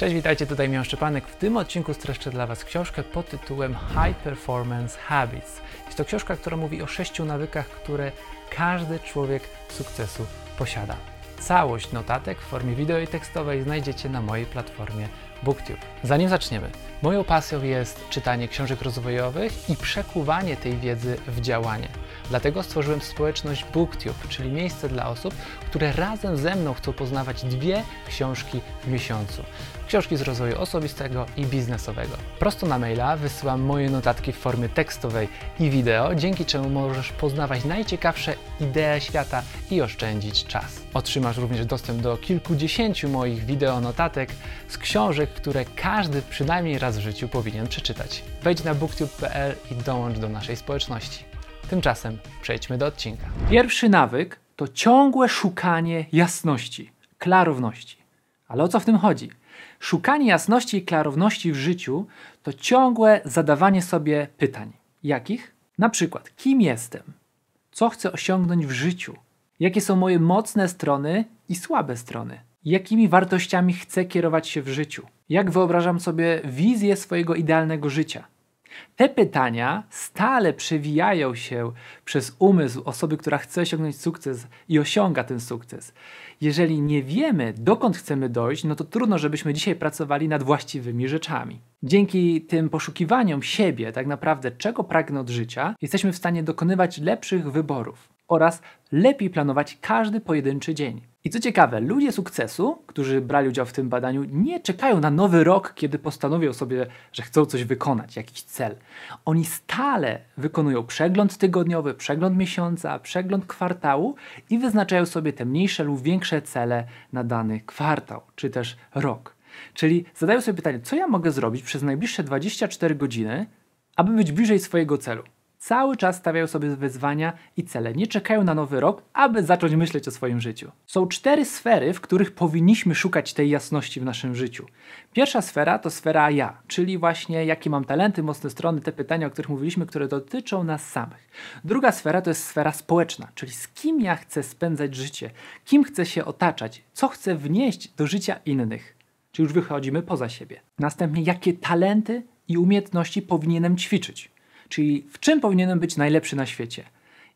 Cześć, witajcie, tutaj Miał Szczepanek. W tym odcinku streszczę dla Was książkę pod tytułem High Performance Habits. Jest to książka, która mówi o sześciu nawykach, które każdy człowiek sukcesu posiada. Całość notatek w formie wideo i tekstowej znajdziecie na mojej platformie BookTube. Zanim zaczniemy, moją pasją jest czytanie książek rozwojowych i przekuwanie tej wiedzy w działanie. Dlatego stworzyłem społeczność BookTube, czyli miejsce dla osób, które razem ze mną chcą poznawać dwie książki w miesiącu. Książki z rozwoju osobistego i biznesowego. Prosto na maila wysyłam moje notatki w formie tekstowej i wideo, dzięki czemu możesz poznawać najciekawsze idee świata i oszczędzić czas. Otrzymasz również dostęp do kilkudziesięciu moich wideo notatek z książek, które każdy przynajmniej raz w życiu powinien przeczytać. Wejdź na booktube.pl i dołącz do naszej społeczności. Tymczasem przejdźmy do odcinka. Pierwszy nawyk to ciągłe szukanie jasności, klarowności. Ale o co w tym chodzi? Szukanie jasności i klarowności w życiu to ciągłe zadawanie sobie pytań. Jakich? Na przykład, kim jestem? Co chcę osiągnąć w życiu? Jakie są moje mocne strony i słabe strony? Jakimi wartościami chcę kierować się w życiu? Jak wyobrażam sobie wizję swojego idealnego życia? Te pytania stale przewijają się przez umysł osoby, która chce osiągnąć sukces i osiąga ten sukces. Jeżeli nie wiemy, dokąd chcemy dojść, no to trudno, żebyśmy dzisiaj pracowali nad właściwymi rzeczami. Dzięki tym poszukiwaniom siebie, tak naprawdę czego pragnę od życia, jesteśmy w stanie dokonywać lepszych wyborów oraz lepiej planować każdy pojedynczy dzień. I co ciekawe, ludzie sukcesu, którzy brali udział w tym badaniu, nie czekają na nowy rok, kiedy postanowią sobie, że chcą coś wykonać, jakiś cel. Oni stale wykonują przegląd tygodniowy, przegląd miesiąca, przegląd kwartału i wyznaczają sobie te mniejsze lub większe cele na dany kwartał czy też rok. Czyli zadają sobie pytanie, co ja mogę zrobić przez najbliższe 24 godziny, aby być bliżej swojego celu cały czas stawiają sobie wyzwania i cele. Nie czekają na nowy rok, aby zacząć myśleć o swoim życiu. Są cztery sfery, w których powinniśmy szukać tej jasności w naszym życiu. Pierwsza sfera to sfera ja, czyli właśnie jakie mam talenty, mocne strony, te pytania, o których mówiliśmy, które dotyczą nas samych. Druga sfera to jest sfera społeczna, czyli z kim ja chcę spędzać życie, kim chcę się otaczać, co chcę wnieść do życia innych. Czyli już wychodzimy poza siebie. Następnie, jakie talenty i umiejętności powinienem ćwiczyć czyli w czym powinienem być najlepszy na świecie.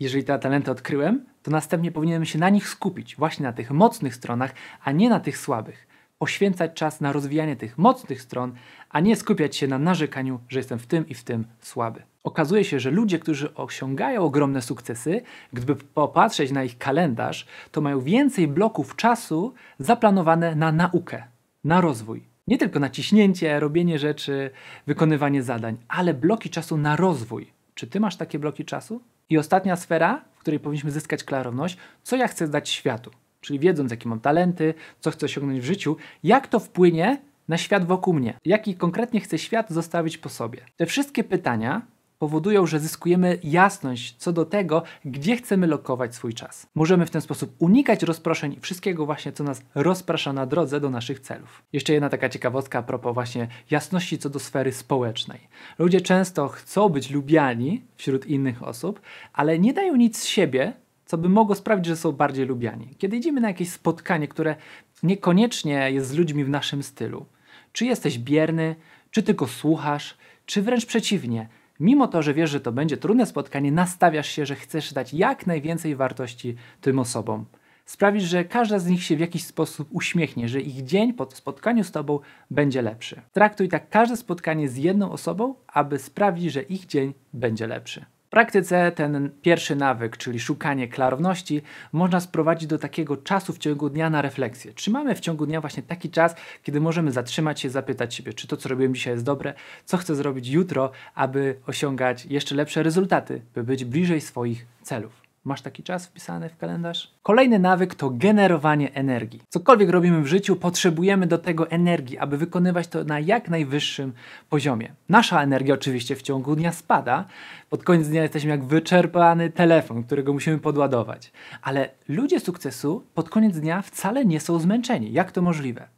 Jeżeli te talenty odkryłem, to następnie powinienem się na nich skupić, właśnie na tych mocnych stronach, a nie na tych słabych. Poświęcać czas na rozwijanie tych mocnych stron, a nie skupiać się na narzekaniu, że jestem w tym i w tym słaby. Okazuje się, że ludzie, którzy osiągają ogromne sukcesy, gdyby popatrzeć na ich kalendarz, to mają więcej bloków czasu zaplanowane na naukę, na rozwój, nie tylko na ciśnięcie, robienie rzeczy, wykonywanie zadań, ale bloki czasu na rozwój. Czy ty masz takie bloki czasu? I ostatnia sfera, w której powinniśmy zyskać klarowność, co ja chcę dać światu. Czyli wiedząc, jakie mam talenty, co chcę osiągnąć w życiu, jak to wpłynie na świat wokół mnie, jaki konkretnie chcę świat zostawić po sobie. Te wszystkie pytania powodują, że zyskujemy jasność co do tego, gdzie chcemy lokować swój czas. Możemy w ten sposób unikać rozproszeń i wszystkiego właśnie, co nas rozprasza na drodze do naszych celów. Jeszcze jedna taka ciekawostka a propos właśnie jasności co do sfery społecznej. Ludzie często chcą być lubiani wśród innych osób, ale nie dają nic z siebie, co by mogło sprawić, że są bardziej lubiani. Kiedy idziemy na jakieś spotkanie, które niekoniecznie jest z ludźmi w naszym stylu, czy jesteś bierny, czy tylko słuchasz, czy wręcz przeciwnie, Mimo to, że wiesz, że to będzie trudne spotkanie, nastawiasz się, że chcesz dać jak najwięcej wartości tym osobom. Sprawisz, że każda z nich się w jakiś sposób uśmiechnie, że ich dzień po spotkaniu z tobą będzie lepszy. Traktuj tak każde spotkanie z jedną osobą, aby sprawić, że ich dzień będzie lepszy praktyce ten pierwszy nawyk, czyli szukanie klarowności, można sprowadzić do takiego czasu w ciągu dnia na refleksję. Czy mamy w ciągu dnia właśnie taki czas, kiedy możemy zatrzymać się, zapytać siebie, czy to, co robiłem dzisiaj jest dobre, co chcę zrobić jutro, aby osiągać jeszcze lepsze rezultaty, by być bliżej swoich celów. Masz taki czas wpisany w kalendarz? Kolejny nawyk to generowanie energii. Cokolwiek robimy w życiu, potrzebujemy do tego energii, aby wykonywać to na jak najwyższym poziomie. Nasza energia oczywiście w ciągu dnia spada. Pod koniec dnia jesteśmy jak wyczerpany telefon, którego musimy podładować. Ale ludzie sukcesu pod koniec dnia wcale nie są zmęczeni. Jak to możliwe?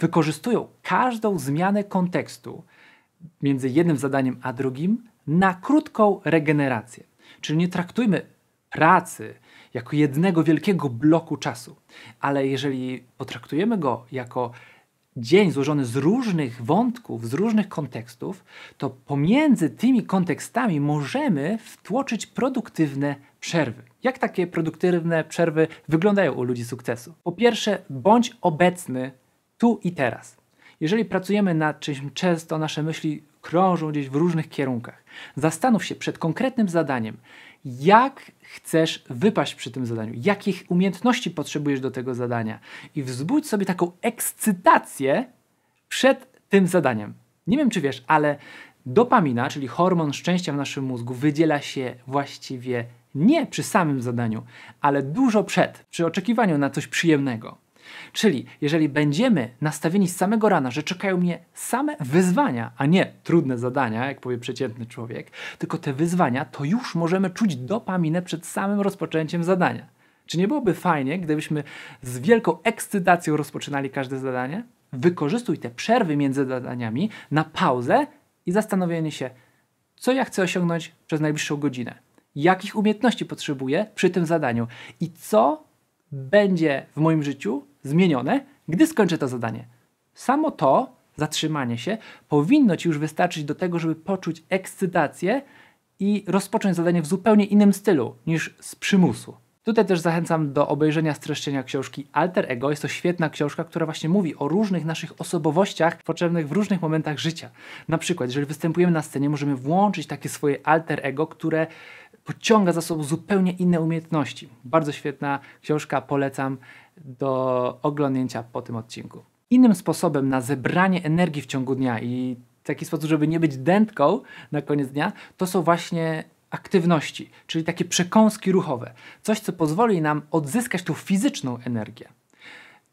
Wykorzystują każdą zmianę kontekstu między jednym zadaniem a drugim na krótką regenerację. Czyli nie traktujmy pracy jako jednego wielkiego bloku czasu. Ale jeżeli potraktujemy go jako dzień złożony z różnych wątków, z różnych kontekstów, to pomiędzy tymi kontekstami możemy wtłoczyć produktywne przerwy. Jak takie produktywne przerwy wyglądają u ludzi sukcesu? Po pierwsze, bądź obecny tu i teraz. Jeżeli pracujemy nad czymś, często nasze myśli krążą gdzieś w różnych kierunkach. Zastanów się przed konkretnym zadaniem, jak chcesz wypaść przy tym zadaniu, jakich umiejętności potrzebujesz do tego zadania i wzbudź sobie taką ekscytację przed tym zadaniem. Nie wiem, czy wiesz, ale dopamina, czyli hormon szczęścia w naszym mózgu, wydziela się właściwie nie przy samym zadaniu, ale dużo przed, przy oczekiwaniu na coś przyjemnego. Czyli jeżeli będziemy nastawieni z samego rana, że czekają mnie same wyzwania, a nie trudne zadania, jak powie przeciętny człowiek, tylko te wyzwania, to już możemy czuć dopaminę przed samym rozpoczęciem zadania. Czy nie byłoby fajnie, gdybyśmy z wielką ekscytacją rozpoczynali każde zadanie? Wykorzystuj te przerwy między zadaniami na pauzę i zastanowienie się, co ja chcę osiągnąć przez najbliższą godzinę, jakich umiejętności potrzebuję przy tym zadaniu i co będzie w moim życiu zmienione, gdy skończę to zadanie. Samo to, zatrzymanie się, powinno Ci już wystarczyć do tego, żeby poczuć ekscytację i rozpocząć zadanie w zupełnie innym stylu niż z przymusu. Tutaj też zachęcam do obejrzenia streszczenia książki Alter Ego. Jest to świetna książka, która właśnie mówi o różnych naszych osobowościach potrzebnych w różnych momentach życia. Na przykład, jeżeli występujemy na scenie, możemy włączyć takie swoje alter ego, które pociąga za sobą zupełnie inne umiejętności. Bardzo świetna książka, polecam do oglądnięcia po tym odcinku. Innym sposobem na zebranie energii w ciągu dnia i w taki sposób, żeby nie być dętką na koniec dnia, to są właśnie aktywności, czyli takie przekąski ruchowe. Coś, co pozwoli nam odzyskać tą fizyczną energię.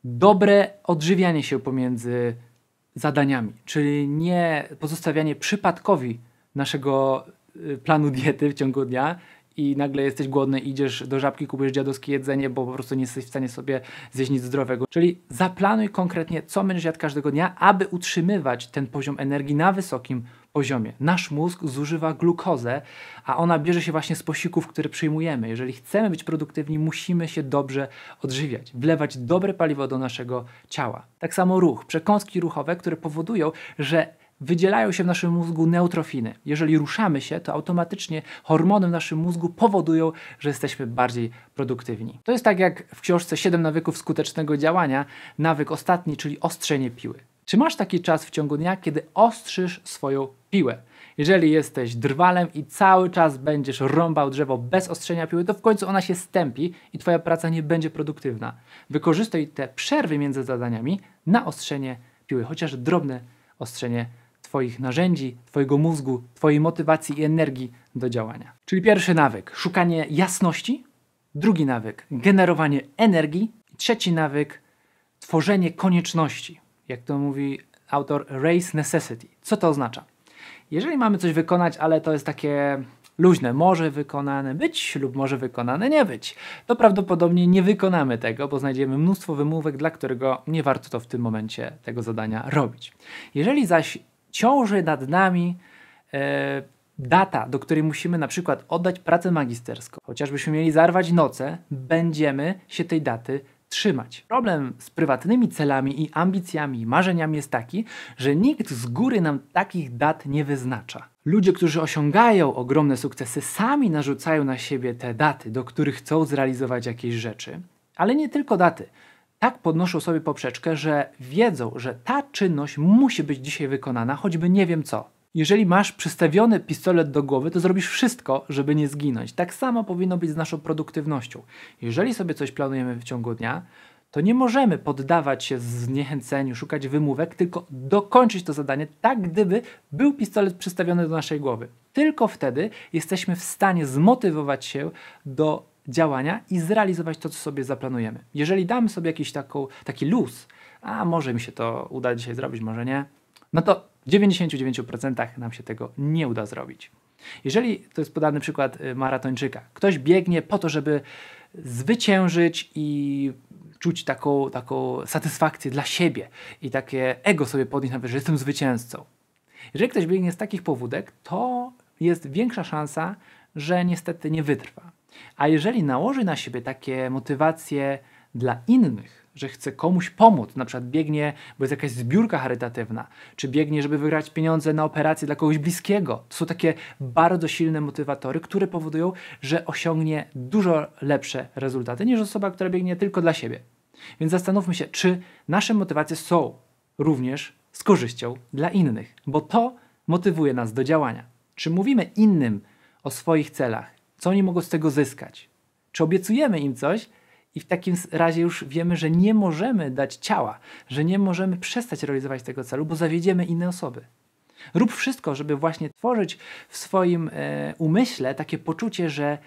Dobre odżywianie się pomiędzy zadaniami, czyli nie pozostawianie przypadkowi naszego planu diety w ciągu dnia i nagle jesteś głodny, idziesz do żabki, kupujesz dziadowskie jedzenie, bo po prostu nie jesteś w stanie sobie zjeść nic zdrowego. Czyli zaplanuj konkretnie, co będziesz jadł każdego dnia, aby utrzymywać ten poziom energii na wysokim poziomie. Nasz mózg zużywa glukozę, a ona bierze się właśnie z posiłków, które przyjmujemy. Jeżeli chcemy być produktywni, musimy się dobrze odżywiać, wlewać dobre paliwo do naszego ciała. Tak samo ruch, przekąski ruchowe, które powodują, że wydzielają się w naszym mózgu neutrofiny. Jeżeli ruszamy się, to automatycznie hormony w naszym mózgu powodują, że jesteśmy bardziej produktywni. To jest tak jak w książce 7 nawyków skutecznego działania, nawyk ostatni, czyli ostrzenie piły. Czy masz taki czas w ciągu dnia, kiedy ostrzysz swoją piłę? Jeżeli jesteś drwalem i cały czas będziesz rąbał drzewo bez ostrzenia piły, to w końcu ona się stępi i Twoja praca nie będzie produktywna. Wykorzystuj te przerwy między zadaniami na ostrzenie piły, chociaż drobne ostrzenie Twoich narzędzi, Twojego mózgu, Twojej motywacji i energii do działania. Czyli pierwszy nawyk szukanie jasności, drugi nawyk generowanie energii, trzeci nawyk tworzenie konieczności. Jak to mówi autor Race Necessity. Co to oznacza? Jeżeli mamy coś wykonać, ale to jest takie luźne, może wykonane być lub może wykonane nie być, to prawdopodobnie nie wykonamy tego, bo znajdziemy mnóstwo wymówek, dla którego nie warto to w tym momencie tego zadania robić. Jeżeli zaś ciąży nad nami e, data, do której musimy na przykład oddać pracę magisterską, chociażbyśmy mieli zarwać noce, będziemy się tej daty trzymać. Problem z prywatnymi celami i ambicjami i marzeniami jest taki, że nikt z góry nam takich dat nie wyznacza. Ludzie, którzy osiągają ogromne sukcesy, sami narzucają na siebie te daty, do których chcą zrealizować jakieś rzeczy, ale nie tylko daty tak podnoszą sobie poprzeczkę, że wiedzą, że ta czynność musi być dzisiaj wykonana, choćby nie wiem co. Jeżeli masz przystawiony pistolet do głowy, to zrobisz wszystko, żeby nie zginąć. Tak samo powinno być z naszą produktywnością. Jeżeli sobie coś planujemy w ciągu dnia, to nie możemy poddawać się zniechęceniu, szukać wymówek, tylko dokończyć to zadanie tak, gdyby był pistolet przystawiony do naszej głowy. Tylko wtedy jesteśmy w stanie zmotywować się do działania i zrealizować to, co sobie zaplanujemy. Jeżeli damy sobie jakiś taką, taki luz, a może mi się to uda dzisiaj zrobić, może nie, no to w 99% nam się tego nie uda zrobić. Jeżeli, to jest podany przykład y, maratończyka, ktoś biegnie po to, żeby zwyciężyć i czuć taką, taką satysfakcję dla siebie i takie ego sobie podnieść nawet, że jestem zwycięzcą. Jeżeli ktoś biegnie z takich powódek, to jest większa szansa, że niestety nie wytrwa. A jeżeli nałoży na siebie takie motywacje dla innych, że chce komuś pomóc, na przykład biegnie, bo jest jakaś zbiórka charytatywna, czy biegnie, żeby wygrać pieniądze na operację dla kogoś bliskiego. To są takie bardzo silne motywatory, które powodują, że osiągnie dużo lepsze rezultaty niż osoba, która biegnie tylko dla siebie. Więc zastanówmy się, czy nasze motywacje są również z korzyścią dla innych, bo to motywuje nas do działania. Czy mówimy innym o swoich celach, co oni mogą z tego zyskać? Czy obiecujemy im coś i w takim razie już wiemy, że nie możemy dać ciała, że nie możemy przestać realizować tego celu, bo zawiedziemy inne osoby. Rób wszystko, żeby właśnie tworzyć w swoim e, umyśle takie poczucie, że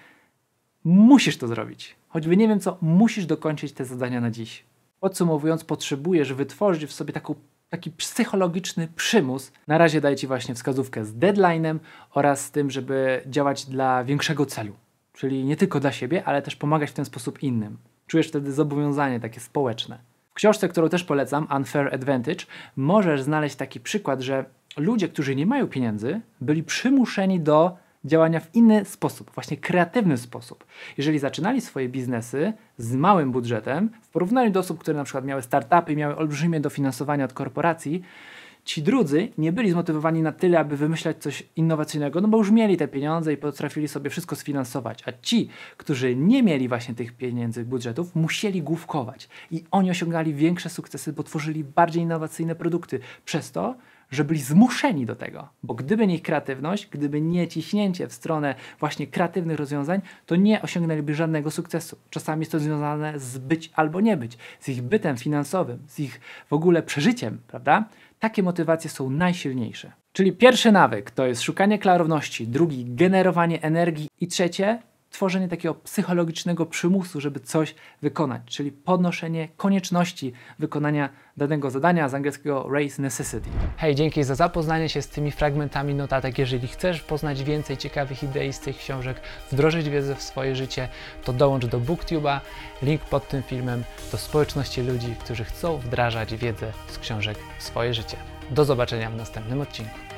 musisz to zrobić. Choćby nie wiem co, musisz dokończyć te zadania na dziś. Podsumowując, potrzebujesz wytworzyć w sobie taką, taki psychologiczny przymus. Na razie daję Ci właśnie wskazówkę z deadline'em oraz z tym, żeby działać dla większego celu. Czyli nie tylko dla siebie, ale też pomagać w ten sposób innym. Czujesz wtedy zobowiązanie takie społeczne. W książce, którą też polecam, Unfair Advantage, możesz znaleźć taki przykład, że ludzie, którzy nie mają pieniędzy, byli przymuszeni do działania w inny sposób, właśnie kreatywny sposób. Jeżeli zaczynali swoje biznesy z małym budżetem, w porównaniu do osób, które na przykład miały startupy i miały olbrzymie dofinansowania od korporacji, ci drudzy nie byli zmotywowani na tyle, aby wymyślać coś innowacyjnego, no bo już mieli te pieniądze i potrafili sobie wszystko sfinansować. A ci, którzy nie mieli właśnie tych pieniędzy, budżetów, musieli główkować. I oni osiągali większe sukcesy, bo tworzyli bardziej innowacyjne produkty. Przez to, że byli zmuszeni do tego. Bo gdyby nie ich kreatywność, gdyby nie ciśnięcie w stronę właśnie kreatywnych rozwiązań, to nie osiągnęliby żadnego sukcesu. Czasami jest to związane z być albo nie być, z ich bytem finansowym, z ich w ogóle przeżyciem, prawda? Takie motywacje są najsilniejsze. Czyli pierwszy nawyk to jest szukanie klarowności, drugi generowanie energii i trzecie tworzenie takiego psychologicznego przymusu, żeby coś wykonać, czyli podnoszenie konieczności wykonania danego zadania z angielskiego race necessity. Hej, dzięki za zapoznanie się z tymi fragmentami notatek. Jeżeli chcesz poznać więcej ciekawych idei z tych książek, wdrożyć wiedzę w swoje życie, to dołącz do BookTube'a. Link pod tym filmem do społeczności ludzi, którzy chcą wdrażać wiedzę z książek w swoje życie. Do zobaczenia w następnym odcinku.